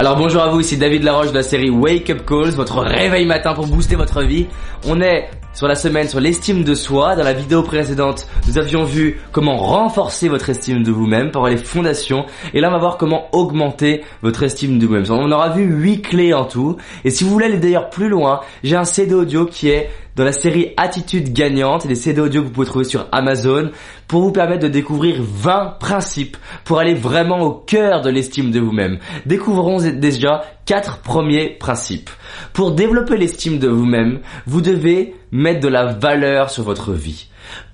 Alors bonjour à vous, ici David Laroche de la série Wake Up Calls, votre réveil matin pour booster votre vie. On est sur la semaine sur l'estime de soi. Dans la vidéo précédente, nous avions vu comment renforcer votre estime de vous-même par les fondations. Et là, on va voir comment augmenter votre estime de vous-même. On aura vu 8 clés en tout. Et si vous voulez aller d'ailleurs plus loin, j'ai un CD audio qui est dans la série Attitude gagnante, des CD audio que vous pouvez trouver sur Amazon, pour vous permettre de découvrir 20 principes pour aller vraiment au cœur de l'estime de vous-même. Découvrons déjà quatre premiers principes. Pour développer l'estime de vous-même, vous devez mettre de la valeur sur votre vie.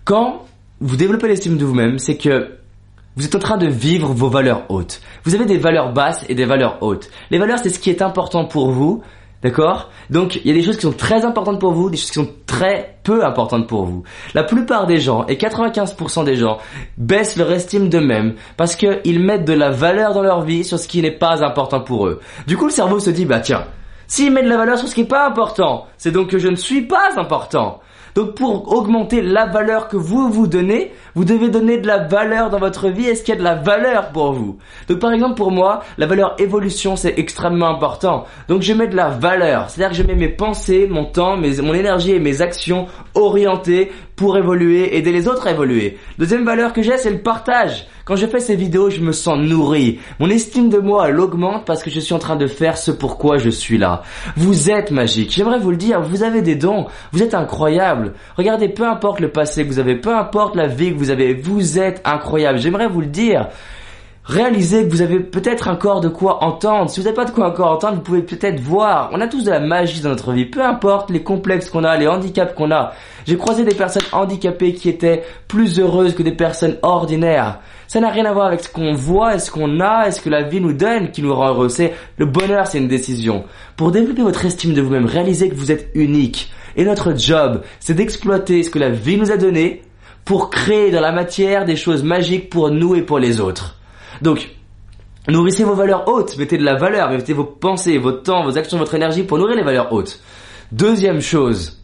Quand vous développez l'estime de vous-même, c'est que vous êtes en train de vivre vos valeurs hautes. Vous avez des valeurs basses et des valeurs hautes. Les valeurs, c'est ce qui est important pour vous, D'accord? Donc il y a des choses qui sont très importantes pour vous, des choses qui sont très peu importantes pour vous. La plupart des gens, et 95% des gens, baissent leur estime d'eux-mêmes parce qu'ils mettent de la valeur dans leur vie sur ce qui n'est pas important pour eux. Du coup le cerveau se dit, bah tiens, s'il met de la valeur sur ce qui n'est pas important, c'est donc que je ne suis pas important. Donc pour augmenter la valeur que vous vous donnez, vous devez donner de la valeur dans votre vie. Est-ce qu'il y a de la valeur pour vous? Donc par exemple pour moi, la valeur évolution c'est extrêmement important. Donc je mets de la valeur, c'est-à-dire que je mets mes pensées, mon temps, mes, mon énergie et mes actions orientées pour évoluer, aider les autres à évoluer. Deuxième valeur que j'ai, c'est le partage. Quand je fais ces vidéos, je me sens nourri. Mon estime de moi, elle augmente parce que je suis en train de faire ce pourquoi je suis là. Vous êtes magique. J'aimerais vous le dire, vous avez des dons. Vous êtes incroyable. Regardez, peu importe le passé que vous avez, peu importe la vie que vous avez, vous êtes incroyable. J'aimerais vous le dire. Réalisez que vous avez peut-être encore de quoi entendre. Si vous n'avez pas de quoi encore entendre, vous pouvez peut-être voir. On a tous de la magie dans notre vie. Peu importe les complexes qu'on a, les handicaps qu'on a. J'ai croisé des personnes handicapées qui étaient plus heureuses que des personnes ordinaires. Ça n'a rien à voir avec ce qu'on voit, est-ce qu'on a, est-ce que la vie nous donne qui nous rend heureux. C'est le bonheur, c'est une décision. Pour développer votre estime de vous-même, réalisez que vous êtes unique. Et notre job, c'est d'exploiter ce que la vie nous a donné pour créer dans la matière des choses magiques pour nous et pour les autres. Donc, nourrissez vos valeurs hautes, mettez de la valeur, mettez vos pensées, votre temps, vos actions, votre énergie pour nourrir les valeurs hautes. Deuxième chose,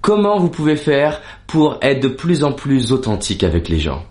comment vous pouvez faire pour être de plus en plus authentique avec les gens?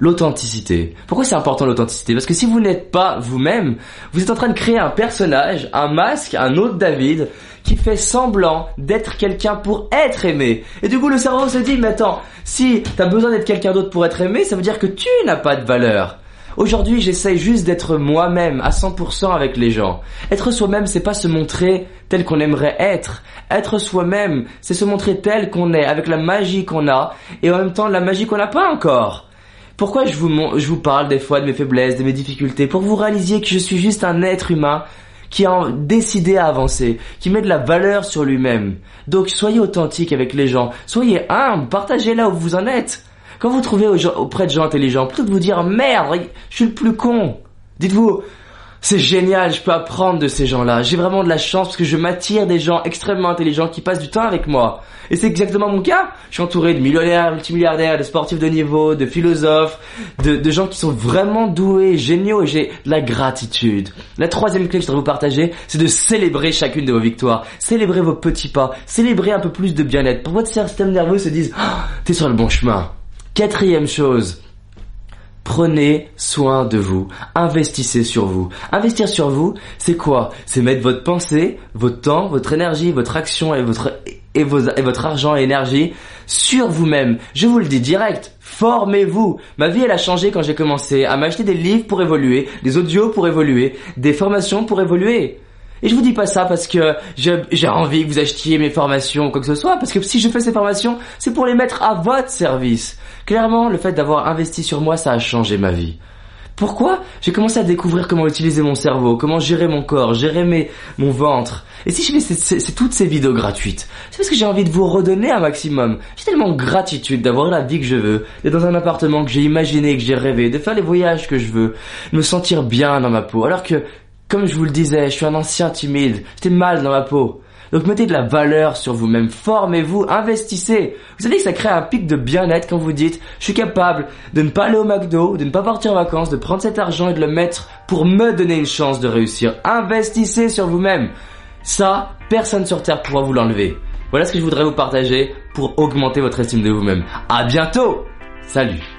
L'authenticité. Pourquoi c'est important l'authenticité? Parce que si vous n'êtes pas vous-même, vous êtes en train de créer un personnage, un masque, un autre David, qui fait semblant d'être quelqu'un pour être aimé. Et du coup, le cerveau se dit, mais attends, si t'as besoin d'être quelqu'un d'autre pour être aimé, ça veut dire que tu n'as pas de valeur. Aujourd'hui, j'essaye juste d'être moi-même à 100% avec les gens. Être soi-même, c'est pas se montrer tel qu'on aimerait être. Être soi-même, c'est se montrer tel qu'on est, avec la magie qu'on a, et en même temps la magie qu'on n'a pas encore. Pourquoi je vous, je vous parle des fois de mes faiblesses, de mes difficultés? Pour vous réaliser que je suis juste un être humain qui a décidé à avancer, qui met de la valeur sur lui-même. Donc soyez authentique avec les gens, soyez humble, partagez là où vous en êtes. Quand vous trouvez auprès de gens intelligents, plutôt que de vous dire merde, je suis le plus con, dites-vous c'est génial, je peux apprendre de ces gens-là. J'ai vraiment de la chance parce que je m'attire des gens extrêmement intelligents qui passent du temps avec moi. Et c'est exactement mon cas. Je suis entouré de millionnaires, multimilliardaires, de sportifs de niveau, de philosophes, de, gens qui sont vraiment doués, géniaux et j'ai de la gratitude. La troisième clé que je voudrais vous partager, c'est de célébrer chacune de vos victoires. Célébrer vos petits pas. Célébrer un peu plus de bien-être. Pour votre système nerveux se dise, oh, t'es sur le bon chemin. Quatrième chose, prenez soin de vous, investissez sur vous. Investir sur vous, c'est quoi? C'est mettre votre pensée, votre temps, votre énergie, votre action et votre argent et énergie sur vous-même. Je vous le dis direct, formez-vous. Ma vie elle a changé quand j'ai commencé à m'acheter des livres pour évoluer, des audios pour évoluer, des formations pour évoluer. Et je vous dis pas ça parce que j'ai envie que vous achetiez mes formations ou quoi que ce soit, parce que si je fais ces formations, c'est pour les mettre à votre service. Clairement, le fait d'avoir investi sur moi, ça a changé ma vie. Pourquoi? J'ai commencé à découvrir comment utiliser mon cerveau, comment gérer mon corps, gérer mes, mon ventre. Et si je fais toutes ces vidéos gratuites, c'est parce que j'ai envie de vous redonner un maximum. J'ai tellement gratitude d'avoir la vie que je veux, d'être dans un appartement que j'ai imaginé, que j'ai rêvé, de faire les voyages que je veux, de me sentir bien dans ma peau. Alors que comme je vous le disais, je suis un ancien timide, j'étais mal dans ma peau. Donc mettez de la valeur sur vous-même, formez-vous, investissez. Vous savez que ça crée un pic de bien-être quand vous dites je suis capable de ne pas aller au McDo, de ne pas partir en vacances, de prendre cet argent et de le mettre pour me donner une chance de réussir. Investissez sur vous-même. Ça, personne sur Terre pourra vous l'enlever. Voilà ce que je voudrais vous partager pour augmenter votre estime de vous-même. À bientôt Salut